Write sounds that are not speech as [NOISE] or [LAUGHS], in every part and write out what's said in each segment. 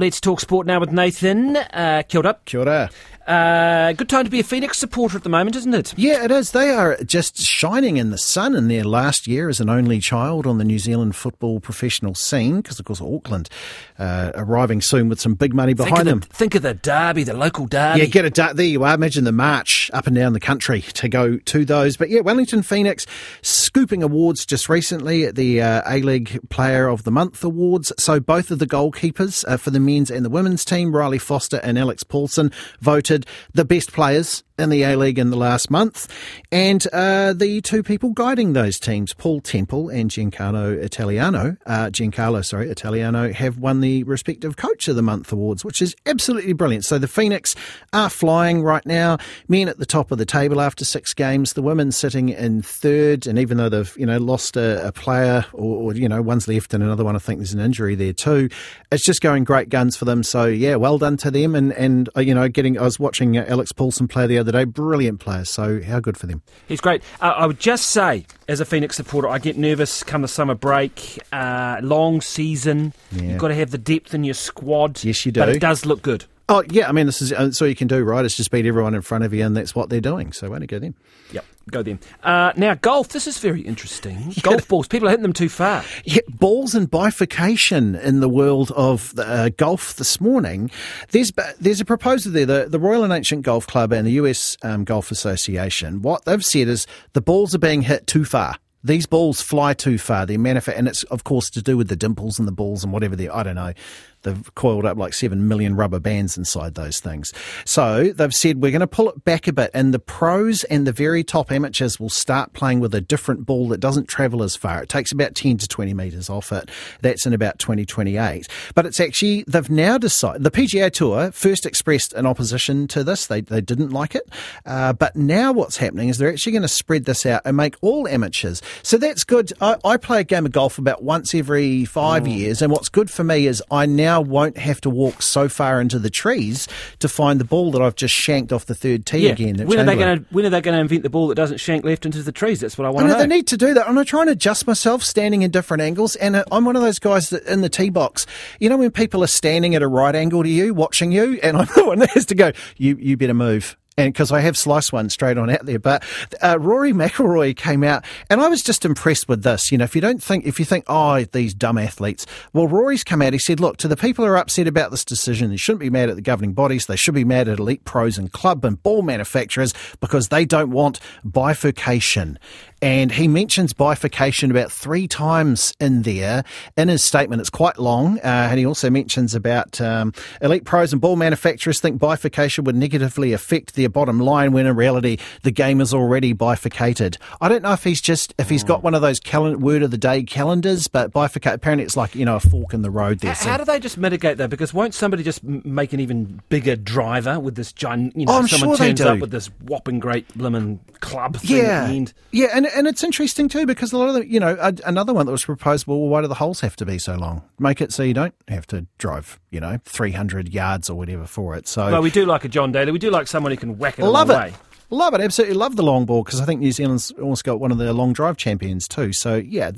Let's talk sport now with Nathan. Uh, kia ora. Kia ora. Uh, good time to be a Phoenix supporter at the moment, isn't it? Yeah, it is. They are just shining in the sun in their last year as an only child on the New Zealand football professional scene, because of course Auckland uh, arriving soon with some big money behind think them. The, think of the derby, the local derby. Yeah, get a there you are. Imagine the march up and down the country to go to those. But yeah, Wellington Phoenix scooping awards just recently at the uh, A League Player of the Month awards. So both of the goalkeepers uh, for the men's and the women's team, Riley Foster and Alex Paulsen, voted the best players in the A League in the last month. And uh, the two people guiding those teams, Paul Temple and Giancarlo Italiano, uh, Giancarlo, sorry, Italiano, have won the respective Coach of the Month awards, which is absolutely brilliant. So the Phoenix are flying right now. Men at the top of the table after six games. The women sitting in third, and even though they've you know lost a, a player, or, or you know one's left and another one, I think there's an injury there too. It's just going great guns for them. So yeah, well done to them. And and uh, you know, getting I was watching Alex Paulsen play the other other day. Brilliant player, So how good for them. He's great. Uh, I would just say, as a Phoenix supporter, I get nervous come the summer break. Uh, long season. Yeah. You've got to have the depth in your squad. Yes, you do. But it does look good. Oh yeah, I mean this is that's all you can do, right? It's just beat everyone in front of you, and that's what they're doing. So why don't you go then? Yep, go then. Uh, now golf. This is very interesting. [LAUGHS] Yeah. Golf balls. People are hitting them too far. Yeah, balls and bifurcation in the world of uh, golf this morning. There's there's a proposal there. The, the Royal and Ancient Golf Club and the US um, Golf Association. What they've said is the balls are being hit too far. These balls fly too far. They're manuf- and it's of course to do with the dimples and the balls and whatever they I don't know. They've coiled up like 7 million rubber bands inside those things. So they've said we're going to pull it back a bit, and the pros and the very top amateurs will start playing with a different ball that doesn't travel as far. It takes about 10 to 20 metres off it. That's in about 2028. But it's actually, they've now decided, the PGA Tour first expressed an opposition to this. They, they didn't like it. Uh, but now what's happening is they're actually going to spread this out and make all amateurs. So that's good. I, I play a game of golf about once every five mm. years, and what's good for me is I now now won't have to walk so far into the trees to find the ball that I've just shanked off the third tee yeah. again. When are they going to when are they going to invent the ball that doesn't shank left into the trees? That's what I want to know. They need to do that. I'm trying to adjust myself, standing in different angles, and uh, I'm one of those guys that in the tee box. You know when people are standing at a right angle to you, watching you, and [LAUGHS] I'm the one that has to go. You you better move and because I have sliced one straight on out there. But uh, Rory McIlroy came out, and I was just impressed with this. You know, if you don't think, if you think, oh, these dumb athletes, well, Rory's come out. He said, look, to the people who are upset about this decision, they shouldn't be mad at the governing bodies. They should be mad at elite pros and club and ball manufacturers because they don't want bifurcation. And he mentions bifurcation about three times in there in his statement. It's quite long. Uh, and he also mentions about um, elite pros and ball manufacturers think bifurcation would negatively affect their bottom line when in reality the game is already bifurcated. I don't know if he's just, if he's got one of those cal- word of the day calendars, but bifurcate, apparently it's like, you know, a fork in the road there. How, so. how do they just mitigate that? Because won't somebody just make an even bigger driver with this giant, you know, oh, someone sure turns up with this whopping great lemon club thing yeah. Yeah, and and it's interesting too because a lot of the, you know, another one that was proposed. Well, why do the holes have to be so long? Make it so you don't have to drive, you know, three hundred yards or whatever for it. So, well, we do like a John Daly. We do like someone who can whack it. Love it. Way. Love it, absolutely love the long ball because I think New Zealand's almost got one of the long drive champions too. So yeah,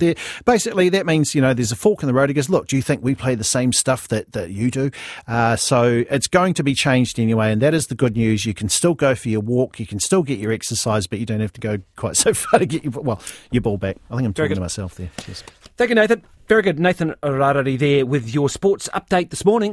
basically that means you know there's a fork in the road. He goes, look, do you think we play the same stuff that that you do? Uh, so it's going to be changed anyway, and that is the good news. You can still go for your walk, you can still get your exercise, but you don't have to go quite [LAUGHS] so far to get your well your ball back. I think I'm talking to myself there. Thank you, Nathan. Very good, Nathan Rarere there with your sports update this morning.